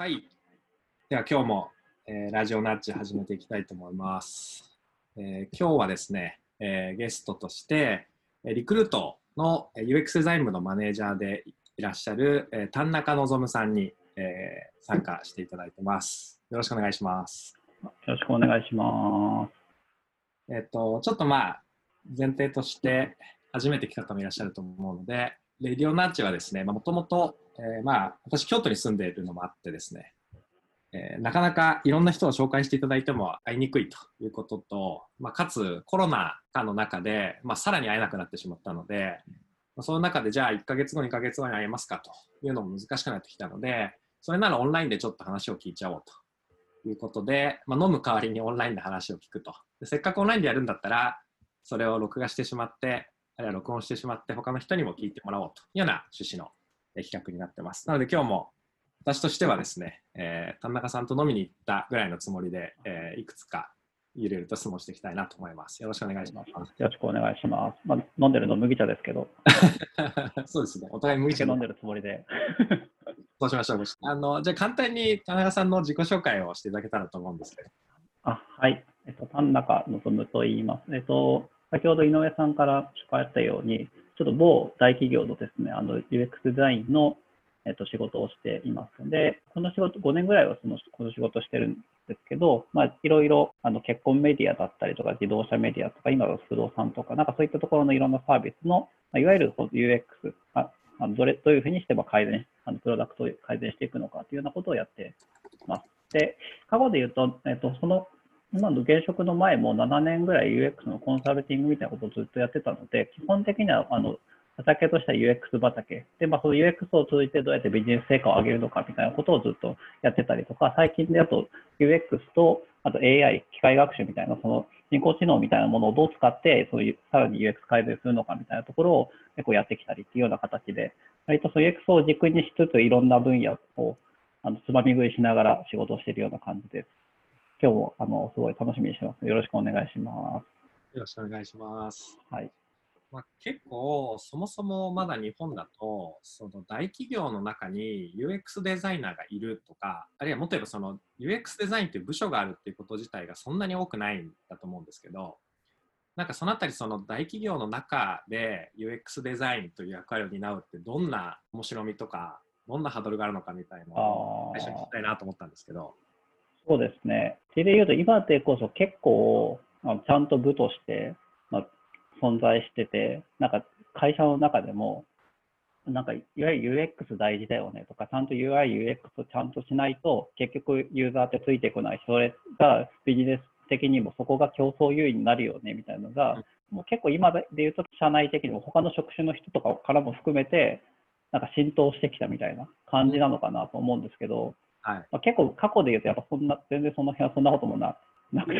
はい。では今日も、えーラジオナッチ始めていきたいと思います。えー今日はですね、えーゲストとして、えーリクルートのえー UX デザイン部のマネージャーでいらっしゃる、えー田中望さんに、えー参加していただいてます。よろしくお願いします。よろしくお願いします。えっと、ちょっとまあ、前提として、初めて来た方もいらっしゃると思うので、レディオナッチはですね、もともと、えーまあ、私、京都に住んでいるのもあってですね、えーなかなかいろんな人を紹介していただいても会いにくいということと、まあ、かつコロナ禍の中で、まあ、さらに会えなくなってしまったので、まあその中でじゃあ1ヶ月後、2ヶ月後に会えますかというのも難しくなってきたので、それならオンラインでちょっと話を聞いちゃおうということで、まあ、飲む代わりにオンラインで話を聞くとで。せっかくオンラインでやるんだったら、それを録画してしまって、あるいは録音してしまって、他の人にも聞いてもらおうというような趣旨の企画になってます。なので今日も私としてはですね、えー田中さんと飲みに行ったぐらいのつもりで、えーいくつかゆるゆると質問していきたいなと思います。よろしくお願いします。よろしくお願いします。まあ、飲んでるの麦茶ですけど、そうですね、お互い無理して酒飲んでるつもりで。そうしましょう。あのじゃあ簡単に田中さんの自己紹介をしていただけたらと思うんですけど。あ、はい。えっと、田中望と言います。えっと、先ほど井上さんから紹介あったように、ちょっと某大企業のですね、あの、UX デザインの、えっと、仕事をしています。で、この仕事、5年ぐらいはその、この仕事してるんですけど、まあ、いろいろ、あの、結婚メディアだったりとか、自動車メディアとか、今は不動産とか、なんかそういったところのいろんなサービスの、まあいわゆる UX、あどれ、どういうふうにしてまあ改善、あのプロダクトを改善していくのかというようなことをやってます。で、過去で言うと、えっと、その、今の現職の前も7年ぐらい UX のコンサルティングみたいなことをずっとやってたので、基本的には、あの、畑としては UX 畑。で、まあ、その UX を通じてどうやってビジネス成果を上げるのかみたいなことをずっとやってたりとか、最近であと UX と、あと AI、機械学習みたいな、その人工知能みたいなものをどう使って、そういう、さらに UX 改善するのかみたいなところを結構やってきたりっていうような形で、割とそういう UX を軸にしつつ、いろんな分野を、あの、つまみ食いしながら仕事をしているような感じです。今日も、あの、すごい楽しみにしてます。よろしくお願いします。よろしくお願いします。はい。まあ、結構、そもそもまだ日本だと、その大企業の中に UX デザイナーがいるとか、あるいはもっと言えばその UX デザインっていう部署があるっていうこと自体がそんなに多くないんだと思うんですけど、なんかそのあたりその大企業の中で UX デザインという役割を担うってどんな面白みとか、どんなハードルがあるのかみたいなのをあ最初に聞きたいなと思ったんですけど。そうですね。それで言うと、今でこそ結構、あのちゃんと部として、まあ、存在してて、なんか会社の中でも、なんかいわゆる UX 大事だよねとか、ちゃんと UI、UX をちゃんとしないと、結局ユーザーってついてこないし、それがビジネス的にもそこが競争優位になるよねみたいなのが、もう結構今で言うと、社内的にも他の職種の人とかからも含めて、なんか浸透してきたみたいな感じなのかなと思うんですけど、はい。まあ、結構過去で言うと、やっぱそんな、全然その辺はそんなこともななくて、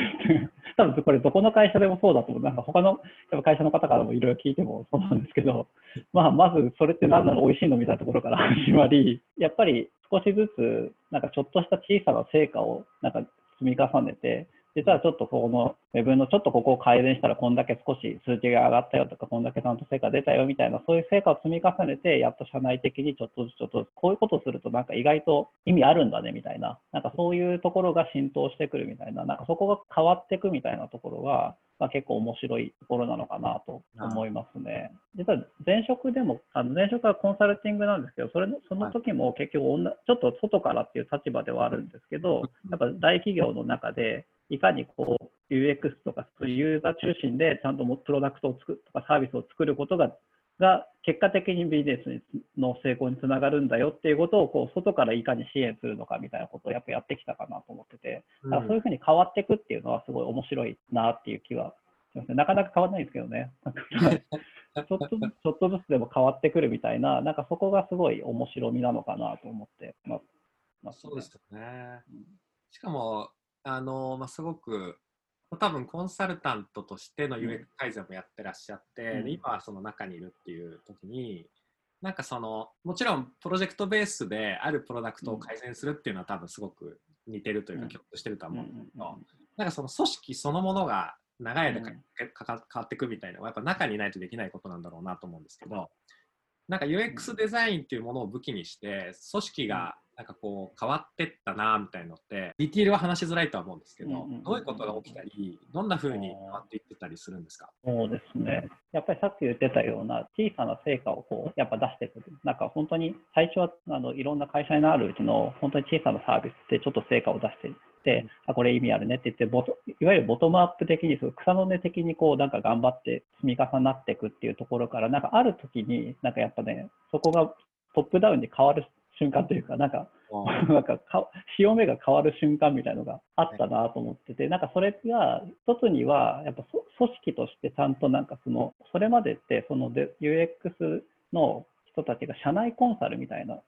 多分これどこの会社でもそうだと思う。なんか他のやっぱ会社の方からもいろいろ聞いてもそうなんですけど、まあまずそれって何なの美味しいのみたいなところから始まり、やっぱり少しずつ、なんかちょっとした小さな成果をなんか積み重ねて、実はちょっとこのウェブのちょっとここを改善したらこんだけ少し数値が上がったよとか、こんだけちゃんと成果出たよみたいな、そういう成果を積み重ねて、やっと社内的にちょっとずつちょっとずつ、こういうことをするとなんか意外と意味あるんだねみたいな、なんかそういうところが浸透してくるみたいな、なんかそこが変わっていくみたいなところは、まあ、結構面白いところなのかなと思いますね。実は前職でも、あの前職はコンサルティングなんですけど、それのその時も結局おんな、ちょっと外からっていう立場ではあるんですけど、やっぱ大企業の中で、いかにこう UX とかそういうユーザー中心でちゃんともプロダクトを作るとかサービスを作ることがが結果的にビジネスの成功につながるんだよっていうことをこう外からいかに支援するのかみたいなことをやっぱやってきたかなと思ってて、だからそういうふうに変わっていくっていうのはすごい面白いなっていう気はしますね。なかなか変わらないんですけどね。ちょっとずつ、ちょっとずつでも変わってくるみたいな、なんかそこがすごい面白みなのかなと思ってます。ますそうですよね。しかも、あのまあ、すごく、多分コンサルタントとしてのん。UX 改善もやってらっしゃって、うん。で今はその中にいるっていう時に、なんかその、もちろんプロジェクトベースであるプロダクトを改善するっていうのは多分すごく似てるというか、うん。共通してるとはうん思うんですけど、うん。なんかその組織そのものが長い間かか変わっていくみたいなのはやっぱ中にいないとできないことなんだろうなと思うんですけどなんか UX デザインっていうものを武器にして組織がなんかこう変わってったなみたいのってディティールは話しづらいとは思うんですけど、うんうんうんどういうことが起きたりどんな風に変わっていってたりするんですか？そうですね。やっぱりさっき言ってたような小さな成果をこうやっぱ出していく。なんか本当に最初はあのいろんな会社になるうちの本当に小さなサービスでちょっと成果を出していって、あ、これ意味あるねって言ってボト、いわゆるボトムアップ的に草の根的にこうなんか頑張って積み重なっていくっていうところから、なんかある時になんかやっぱね、そこがトップダウンに変わる瞬間というか、なんかなんかか潮目が変わる瞬間みたいなのがあったなと思ってて、なんかそれが一つには、やっぱそ組織としてちゃんとなんかその、それまでってそので UX の人たちが社内コンサルみたいな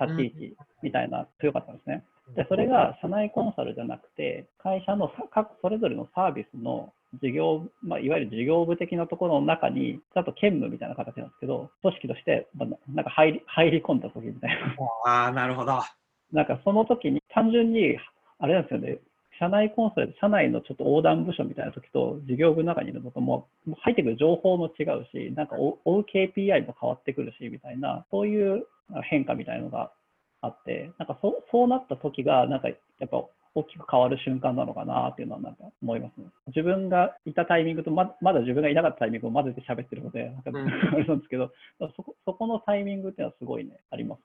立ち位置みたいな強かったんですね。で、それが社内コンサルじゃなくて、会社のさ各それぞれのサービスの事業、まあ、いわゆる事業部的なところの中に、ちゃんと兼務みたいな形なんですけど、組織として、まあなんか入り入り込んだ時みたいな。ああなるほどなんかその時に単純に、あれなんですよね、社内コンサルで社内のちょっと横断部署みたいな時と事業部の中にいるのともうもう入ってくる情報も違うし、なんか追追う KPI も変わってくるしみたいな、そういう変化みたいなのがあって、なんかそそうなった時が、なんかやっぱ大きく変わる瞬間なのかなっていうのはなんか思いますね。自分がいたタイミングとままだ自分がいなかったタイミングを混ぜて喋ってるので、なんかうんあれなんですけど、そこそこのタイミングっていうのはすごいね、あります。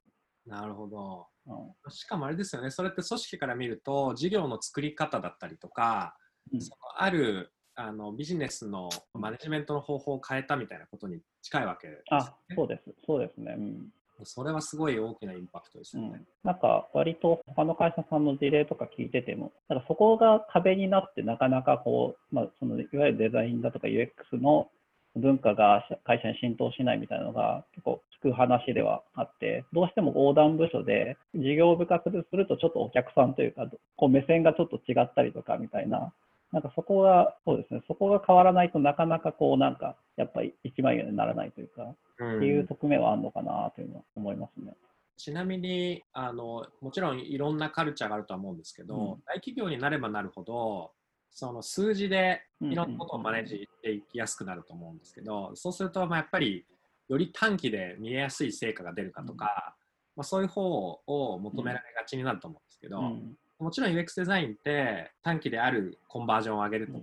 なるほど。うん。しかもあれですよね。それって組織から見ると事業の作り方だったりとか、うん。そのあるあのビジネスのマネジメントの方法を変えたみたいなことに近いわけですよあね、そうです、そうですね。うんそれはすごい大きなインパクトですよね。うん、なんか割と他の会社さんの事例とか聞いてても、なんかそこが壁になってなかなかこう、まあ、そのいわゆるデザインだとか UX の文化が会社に浸透しないみたいなのが結構聞く話ではあって、どうしても横断部署で事業部化するするとちょっとお客さんというか、こう目線がちょっと違ったりとかみたいな、なんかそこが、そうですね、そこが変わらないとなかなかこうなんかやっぱり一枚岩にならないというか、うん。っていう側面はあるのかなというのは思いますね。ちなみにあのもちろんいろんなカルチャーがあるとは思うんですけど、うん。大企業になればなるほどその数字でいろんなことをマネージしていきやすくなると思うんですけど、そうするとまあやっぱりより短期で見えやすい成果が出るかとか、まあ、そういう方を求められがちになると思うんですけど、うんもちろん UX デザインって短期であるコンバージョンを上げるとか、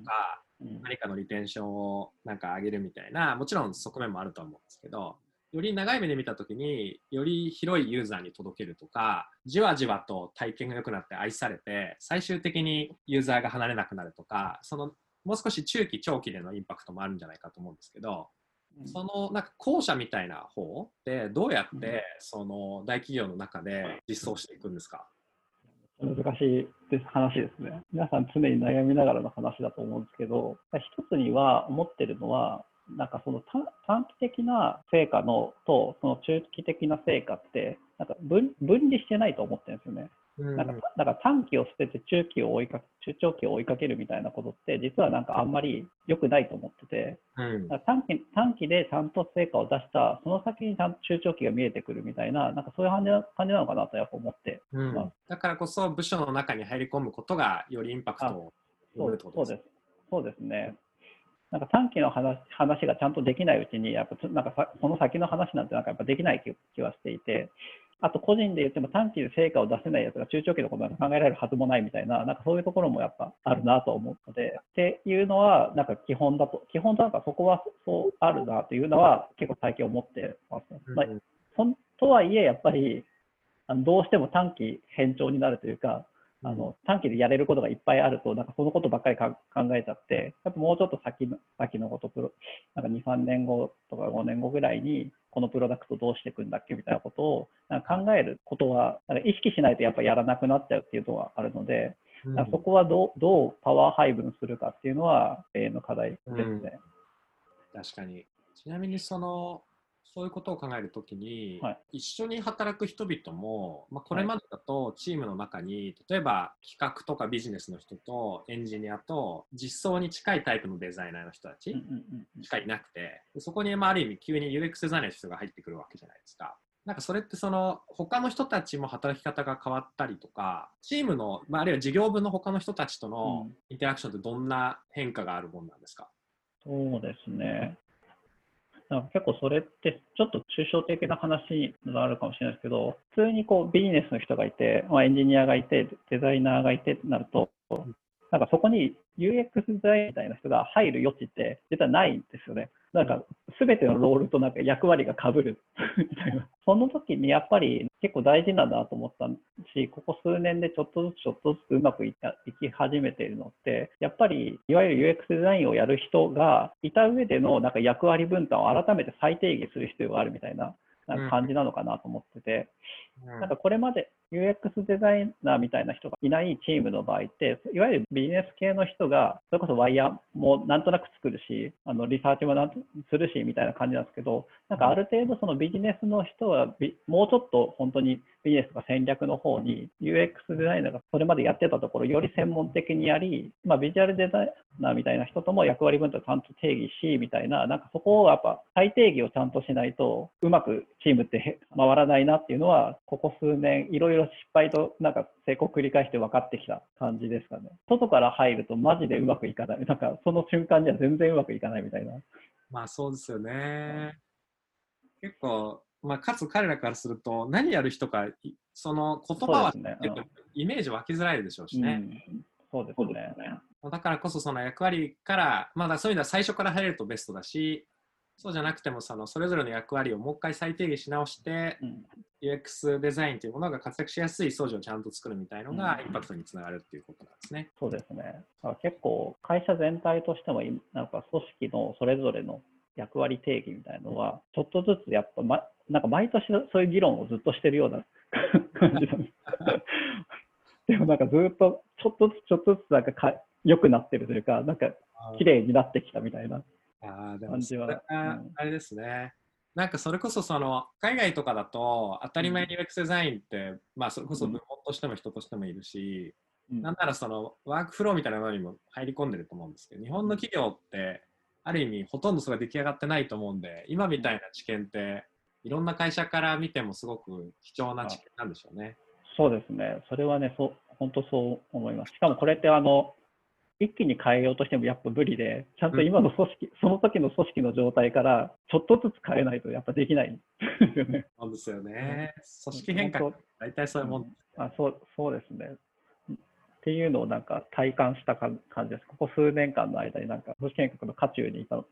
うん。何かのリテンションをなんか上げるみたいなもちろん側面もあるとは思うんですけどより長い目で見た時により広いユーザーに届けるとかじわじわと体験が良くなって愛されて最終的にユーザーが離れなくなるとかそのもう少し中期長期でのインパクトもあるんじゃないかと思うんですけどそのなんか後者みたいな方ってどうやってその大企業の中で実装していくんですか？難しいです話ですね。皆さん常に悩みながらの話だと思うんですけど、一つには思ってるのは、なんかその短期的な成果のとその中期的な成果ってなんか分離してないと思ってるんですよね。うん。なんかなんか短期を捨てて中期を追いかけ中長期を追いかけるみたいなことって実はなんかあんまり良くないと思ってて、うん。短期短期でちゃんと成果を出したその先にちゃんと中長期が見えてくるみたいななんかそういう感じな感じなのかなとやっぱ思って。うん。まあ。だからこそ部署の中に入り込むことがよりインパクトを生むとそうです。そうですね。なんか短期の話話がちゃんとできないうちに、やっぱつなんかさその先の話なんてなんかやっぱできない気気はしていて、あと個人で言っても短期で成果を出せないやつが中長期のことなんか考えられるはずもないみたいな、なんかそういうところもやっぱあるなと思うので、っていうのはなんか基本だと、基本となんかそこはそうあるなというのは結構最近思ってますね。まあうんそんとはいえ、やっぱりあのどうしても短期偏重になるというか、あの短期でやれることがいっぱいあると、なんかそのことばっかりか考えちゃって、やっぱもうちょっと先の先のことプロ、なんか2、3年後とか5年後ぐらいに、このプロダクトどうしていくんだっけみたいなことを なんか考えることは、なんか意識しないとやっぱやらなくなっちゃうっていうのはあるので、うん。そこはどうどうパワー配分するかっていうのは、永遠の課題ですね。確かに。ちなみにそのそういうことを考えるときに、はい。一緒に働く人々も、まあ、これまでだとチームの中に、例えば企画とかビジネスの人とエンジニアと実装に近いタイプのデザイナーの人たちうんうんうんうん。しかいなくてでそこに、まあ、ある意味急に UX デザイナーの人が入ってくるわけじゃないですか。なんかそれってその他の人たちも働き方が変わったりとかチームの、まあ、あるいは事業部の他の人たちとのインタラクションってどんな変化があるもんなんですか、そうですね。なんか結構それってちょっと抽象的な話になるかもしれないですけど、普通にこうビジネスの人がいて、まあ、エンジニアがいて、デザイナーがいてってなると、なんかそこに UX デザインみたいな人が入る余地って実はないんですよね。なんか全てのロールとなんか役割がかぶるみたいな。その時にやっぱり結構大事なんだなと思ったし、ここ数年でちょっとずつちょっとずつうまくいったいき始めているのって、やっぱりいわゆる UX デザインをやる人がいた上でのなんか役割分担を改めて再定義する必要があるみたいな感じなのかなと思ってて、なんかこれまで UX デザイナーみたいな人がいないチームの場合って、いわゆるビジネス系の人が、それこそワイヤーもなんとなく作るし、あのリサーチもなんするしみたいな感じなんですけど、なんかある程度そのビジネスの人はもうちょっと本当にビジネスとか戦略の方に UX デザイナーがそれまでやってたところより専門的にやり、まあ、ビジュアルデザイナーみたいな人とも役割分担をちゃんと定義しみたいな、なんかそこをやっぱ再定義をちゃんとしないとうまくチームって回らないなっていうのは、ここ数年いろいろ失敗となんか成功を繰り返して分かってきた感じですかね。外から入るとマジでうまくいかない。なんかその瞬間には全然うまくいかないみたいな。まあそうですよね。結構、まあ、かつ彼らからすると何やる人かその言葉は、ね、イメージ湧きづらいでしょうしね。うん、そうですね。だからこそその役割から、まだそういうのは最初から入れるとベストだし、そうじゃなくてもそのそれぞれの役割をもう一回再定義し直して、うん、UX デザインというものが活躍しやすい装置をちゃんと作るみたいのがインパクトにつながるっていうことなんですね。そうですね。結構会社全体としてもなんか組織のそれぞれの役割定義みたいのはちょっとずつやっぱ、ま、なんか毎年そういう議論をずっとしてるような 感じなんです。でもなんかずっとちょっとずつちょっとずつなんかか良くなってるというか、なんか綺麗になってきたみたいな感じは。ああれですね。なんかそれこそその海外とかだと当たり前に UX デザインって、うん、まあそれこそ部門としても人としてもいるし、うん、なんならそのワークフローみたいなものにも入り込んでると思うんですけど、日本の企業ってある意味ほとんどそれが出来上がってないと思うんで、今みたいな知見っていろんな会社から見てもすごく貴重な知見なんでしょうね。そうですね。それはね、そう本当そう思います。しかもこれってあの一気に変えようとしてもやっぱ無理で、ちゃんと今の組織、うん、その時の組織の状態からちょっとずつ変えないとやっぱできない。そうですよね。組織変革、大体そういうもん、うん、あそうそうですね。っていうのをなんか体感した感じです。ここ数年間の間になんか組織変革の渦中にいたの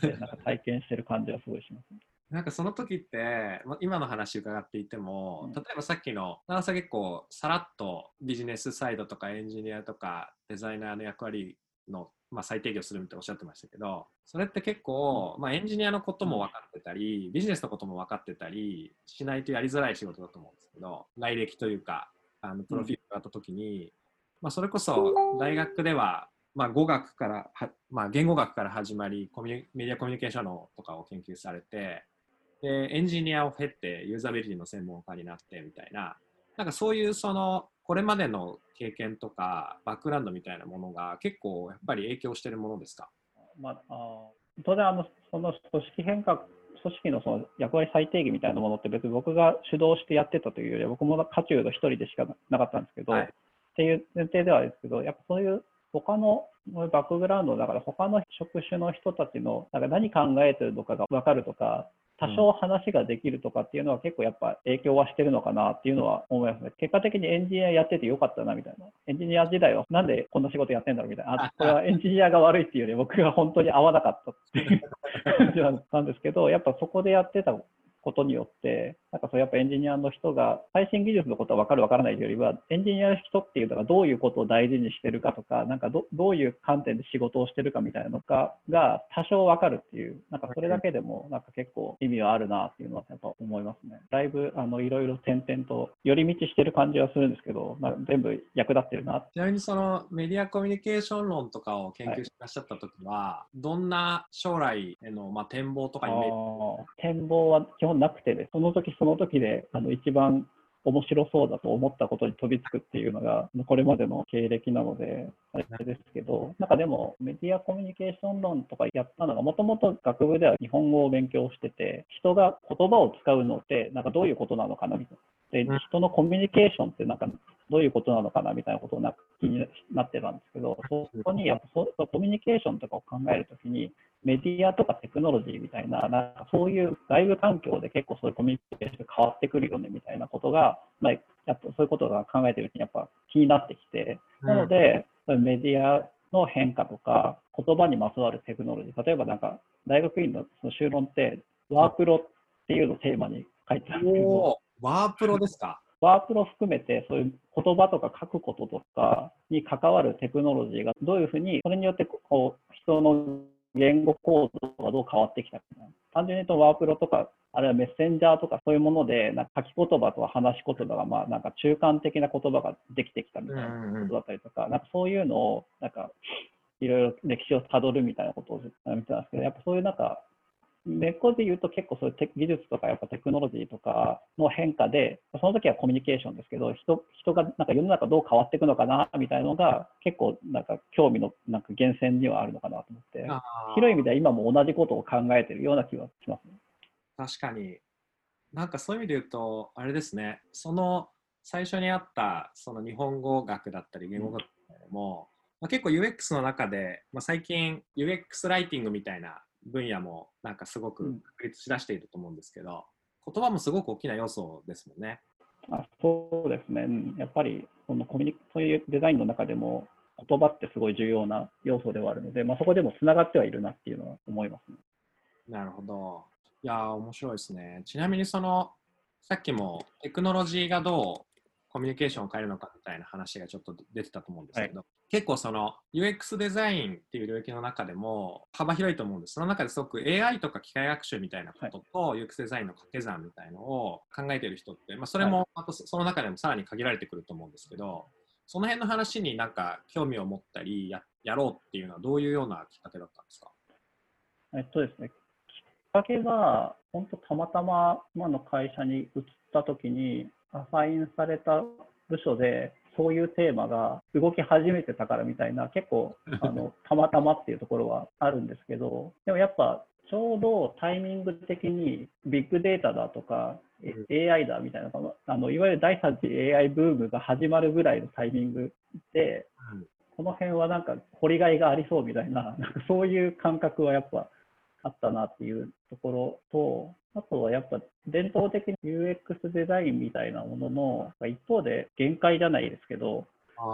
で、なんか体験してる感じはすごいします、ね。なんかその時って今の話伺っていても、例えばさっきの長さ結構さらっとビジネスサイドとかエンジニアとかデザイナーの役割の、まあ、再定義をするみたいなおっしゃってましたけどそれって結構、まあ、エンジニアのことも分かってたりビジネスのことも分かってたりしないとやりづらい仕事だと思うんですけど来歴というかあのプロフィールがあった時に、まあ、それこそ大学ではまあ、語学からまあ、言語学から始まりコミュメディアコミュニケーションのとかを研究されてで、エンジニアを経てユーザビリティの専門家になってみたいな、なんかそういうその、これまでの経験とかバックグラウンドみたいなものが結構やっぱり影響しているものですか、まあ、あ当然あの、その組織変革、組織のその役割再定義みたいなものって別に僕が主導してやってたというより僕も渦中の一人でしかなかったんですけど、はい、っていう前提ではですけど、やっぱそういう他のバックグラウンドだから他の職種の人たちのなんか何考えてるのかが分かるとか多少話ができるとかっていうのは結構やっぱ影響はしてるのかなっていうのは思いますね。結果的にエンジニアやっててよかったなみたいな。エンジニア時代はなんでこんな仕事やってんだろうみたいな。あ、これは エンジニアが悪いっていうより僕が本当に合わなかったっていう感じなんですけど、やっぱそこでやってたことによって、なんかそうやっぱエンジニアの人が最新技術のことは分かる分からないというよりは、エンジニアの人っていうのがどういうことを大事にしてるかとか、なんかどどういう観点で仕事をしてるかみたいなのかが多少分かるっていう、なんかそれだけでもなんか結構意味はあるなっていうのはやっぱ思いますね。だいぶあのいろいろ点々と寄り道してる感じはするんですけど、まあ、全部役立ってるな。ちなみにそのメディアコミュニケーション論とかを研究してらっしゃった時は、はい、どんな将来への、まあ、展望とかイメー。ジ展望は基本なくてです。その時その時であの一番面白そうだと思ったことに飛びつくっていうのがこれまでの経歴なのであれですけどなんかでもメディアコミュニケーション論とかやったのがもともと学部では日本語を勉強してて人が言葉を使うのってなんかどういうことなのかなみたいな。で人のコミュニケーションってなんかどういうことなのかなみたいなことをなんか気になってたんですけど、そこにやっぱそコミュニケーションとかを考えるときに、メディアとかテクノロジーみたいな、なんかそういう外部環境で結構そういうコミュニケーションが変わってくるよねみたいなことが、まあ、やっぱそういうことが考えてるうちにやっぱ気になってきて、なので、メディアの変化とか、言葉にまつわるテクノロジー、例えばなんか大学院のその修論って、ワープロっていうのをテーマに書いてあるんですけど、ワープロですか？ワープロ含めて、そういう言葉とか書くこととかに関わるテクノロジーがどういうふうに、それによってこう人の言語構造がどう変わってきたか単純に言うとワープロとか、あるいはメッセンジャーとかそういうもので、なんか書き言葉と話し言葉が、まあ、なんか中間的な言葉ができてきたみたいなことだったりとか、なんかそういうのを、なんか、いろいろ歴史をたどるみたいなことを見てたんですけど、やっぱそういうなんか、根っこで言うと結構そういう技術とかやっぱテクノロジーとかの変化で、その時はコミュニケーションですけど、人人がなんか世の中どう変わっていくのかなみたいなのが結構なんか興味のなんか源泉にはあるのかなと思って、広い意味では今も同じことを考えてるような気はしますね。確かに。なんかそういう意味で言うと、あれですね、その最初にあったその日本語学だったり言語学も、まあ、結構 UX の中で、まあ、最近 UX ライティングみたいな分野もなんかすごく確立しだしていると思うんですけど、うん、言葉もすごく大きな要素ですもんね。あそうですね、やっぱりそのコミュニそういうデザインの中でも言葉ってすごい重要な要素ではあるので、まあ、そこでもつながってはいるなっていうのは思いますね。なるほど。いや面白いですね。ちなみにそのさっきもテクノロジーがどうコミュニケーションを変えるのかみたいな話がちょっと出てたと思うんですけど、はい、結構その UX デザインっていう領域の中でも幅広いと思うんです。その中ですごく AI とか機械学習みたいなことと、はい、UX デザインの掛け算みたいのを考えている人って、まあ、それもまたその中でもさらに限られてくると思うんですけど、その辺の話になんか興味を持ったりややろうっていうのはどういうようなきっかけだったんですか？えっとですね、きっかけが本当たまたま今の会社に移った時にアサインされた部署でそういうテーマが動き始めてたからみたいな結構あの たまたまっていうところはあるんですけどでもやっぱちょうどタイミング的にビッグデータだとか、AI だみたいなあのいわゆる第3次 AI ブームが始まるぐらいのタイミングで、この辺はなんか掘りがいがありそうみたいななんかそういう感覚はやっぱあったなっていうところとあとはやっぱ伝統的に UX デザインみたいなものの一方で限界じゃないですけど、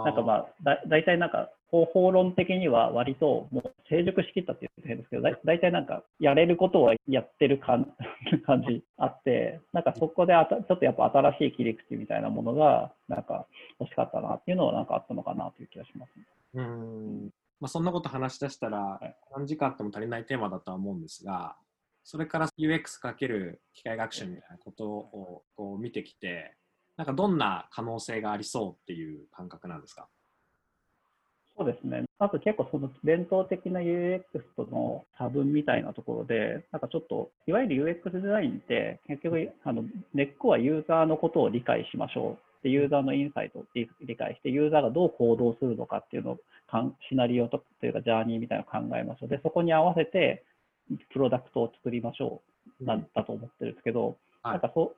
なんかまあだ大体なんか方法論的には割ともう成熟しきったって言ってるんですけど、だ大体なんかやれることはやってる感 感じあって、なんかそこであたちょっとやっぱ新しい切り口みたいなものがなんか欲しかったなっていうのはなんかあったのかなという気がします、ね。うんまあ、そんなこと話し出したら何時間あっても足りないテーマだとは思うんですが、それから UX かける機械学習みたいなことをこう見てきて、なんかどんな可能性がありそうっていう感覚なんですか？そうですね。まず結構その伝統的な UX との差分みたいなところで、なんかちょっと、いわゆる UX デザインって結局あの根っこはユーザーのことを理解しましょう。でユーザーのインサイトを理解して、ユーザーがどう行動するのかっていうのをシナリオというかジャーニーみたいなのを考えましょう。で、そこに合わせてプロダクトを作りましょう。なん。だと思ってるんですけど、うん、なんかそ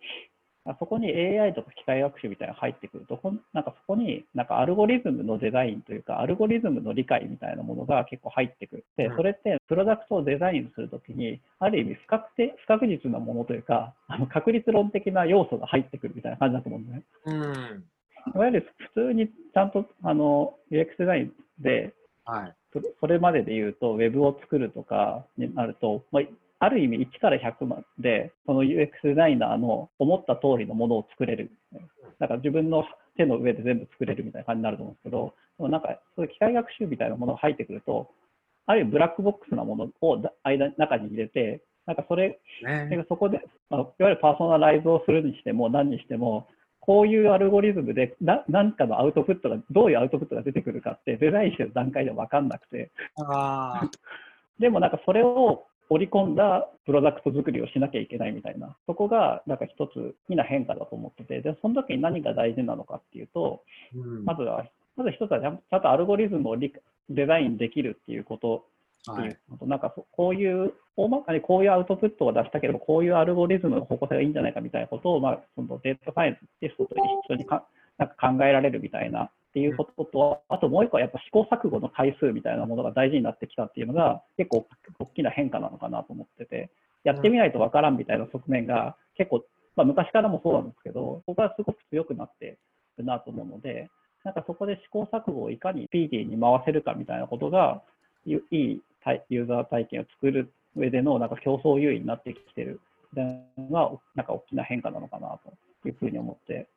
そこに AI とか機械学習みたいなのが入ってくると、なんかそこになんかアルゴリズムのデザインというか、アルゴリズムの理解みたいなものが結構入ってくる。で、それってプロダクトをデザインするときに、ある意味不確定不確実なものというか、あの確率論的な要素が入ってくるみたいな感じだと思うんですね。うん、いわゆる普通にちゃんとあの UX デザインで、はい、それまでで言うと、ウェブを作るとかになると、まあ、ある意味1から100まで、その UX デザイナーの思った通りのものを作れる。だから自分の手の上で全部作れるみたいな感じになると思うんですけど、でもなんか、そういう機械学習みたいなものが入ってくると、ある意味ブラックボックスなものを間中に入れて、なんかそれ、ね、そこで、まあ、いわゆるパーソナライズをするにしても、何にしても、こういうアルゴリズムでな何かのアウトプットが、どういうアウトプットが出てくるかって、デザインしてる段階では分かんなくて。でもなんかそれを織り込んだプロダクト作りをしなきゃいけないみたいな、そこがなんか一つ大きな変化だと思ってて、でその時に何が大事なのかっていうと、うん、まずは、まず一つはちゃんとアルゴリズムをデザインできるっていうこと。っていうのと、はい、なんかこういう、大まかにこういうアウトプットを出したければ、こういうアルゴリズムの方向性がいいんじゃないかみたいなことを、まあ、そのデータサイエンステストと一緒にかなんか考えられるみたいなっていうことと、あともう一個はやっぱ試行錯誤の回数みたいなものが大事になってきたっていうのが、結構大きな変化なのかなと思ってて、やってみないとわからんみたいな側面が結構、まあ、昔からもそうなんですけど、ここはすごく強くなってるなと思うので、なんかそこで試行錯誤をいかにスピーディーに回せるかみたいなことが、いいユーザー体験を作る上でのなんか競争優位になってきてるのが、なんか大きな変化なのかなというふうに思って、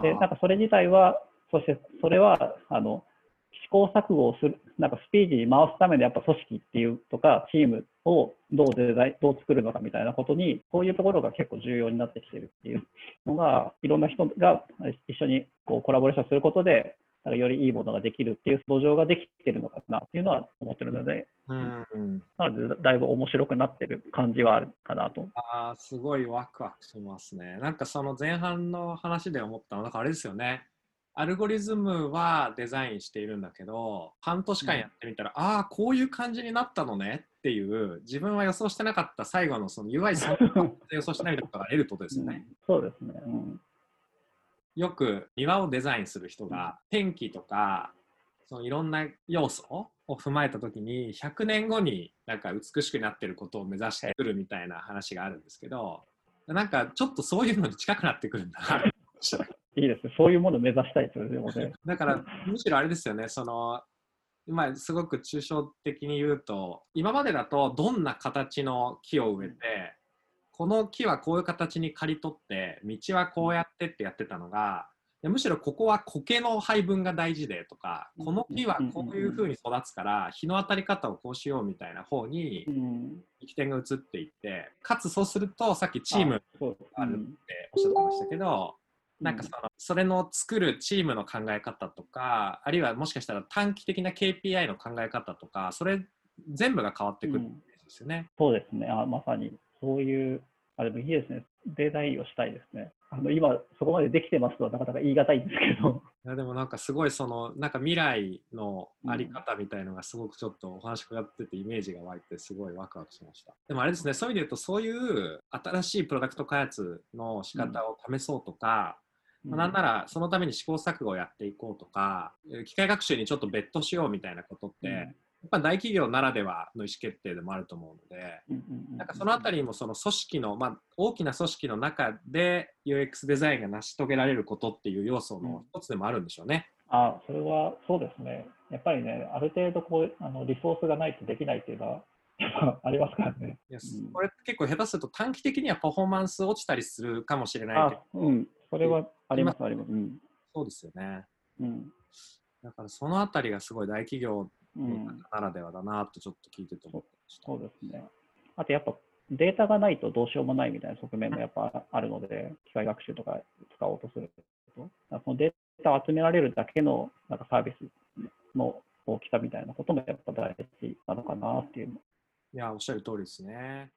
でなんかそれ自体は、そしてそれはあの試行錯誤をする、なんかスピーディーに回すためのやっぱ組織っていうとか、チームをどうデザイン、どう作るのかみたいなことに、こういうところが結構重要になってきてるっていうのが、いろんな人が一緒にこうコラボレーションすることで、なんかよりいいものができるっていう土壌ができてるのかなっていうのは思ってるので、うん、なのでだいぶ面白くなってる感じはあるかなと。ああ、すごいワクワクしますね。なんかその前半の話で思ったのは、なんかあれですよね。アルゴリズムはデザインしているんだけど半年間やってみたら、うん、ああこういう感じになったのねっていう自分は予想してなかった最後のその UI そんな予想してないことが得ることですよね。うん、そうですね、うん、よく庭をデザインする人が天気とかそのいろんな要素を踏まえた時に100年後になんか美しくなってることを目指してくるみたいな話があるんですけどなんかちょっとそういうのに近くなってくるんだないいですね。そういうものを目指したいですよね、でもね。だから、むしろあれですよね、その、まあ、すごく抽象的に言うと、今までだとどんな形の木を植えて、この木はこういう形に刈り取って、道はこうやってってやってたのが、むしろここは苔の配分が大事でとか、この木はこういうふうに育つから日の当たり方をこうしようみたいな方に力点が移っていってかつそうするとさっきチームがあるっておっしゃってましたけどなんかその、それの作るチームの考え方とか、あるいはもしかしたら短期的な KPI の考え方とか、それ全部が変わってくるんですよね。うん、そうですねあ、まさにそういう、あでもいいですね、デザインをしたいですね。あの今、そこまでできてますとはなかなか言い難いんですけど。いやでもなんかすごいそのなんか未来のあり方みたいのがすごくちょっとお話伺っててイメージが湧いてすごいワクワクしました。でもあれですね、そういう意味で言うとそういう新しいプロダクト開発の仕方を試そうとか、まあ、なんならそのために試行錯誤をやっていこうとか機械学習にちょっとベットしようみたいなことって、やっぱ大企業ならではの意思決定でもあると思うので、なんかそのあたりもその組織の、まあ、大きな組織の中で UX デザインが成し遂げられることっていう要素の一つでもあるんでしょうね。あそれはそうですね。やっぱりね、ある程度こうあのリソースがないとできないっていうのは ありますからね。いやこれ結構下手すると短期的にはパフォーマンス落ちたりするかもしれないけど、うん、それはあります、あります。うん、そうですよね。うん、だからそのあたりがすごい大企業ならではだなとちょっと聞いてて思ってました、そうですね。あとやっぱデータがないとどうしようもないみたいな側面もやっぱあるので、機械学習とか使おうとすると、そのデータを集められるだけのなんかサービスの大きさみたいなこともやっぱ大事なのかなっていう。いや、おっしゃる通りですね。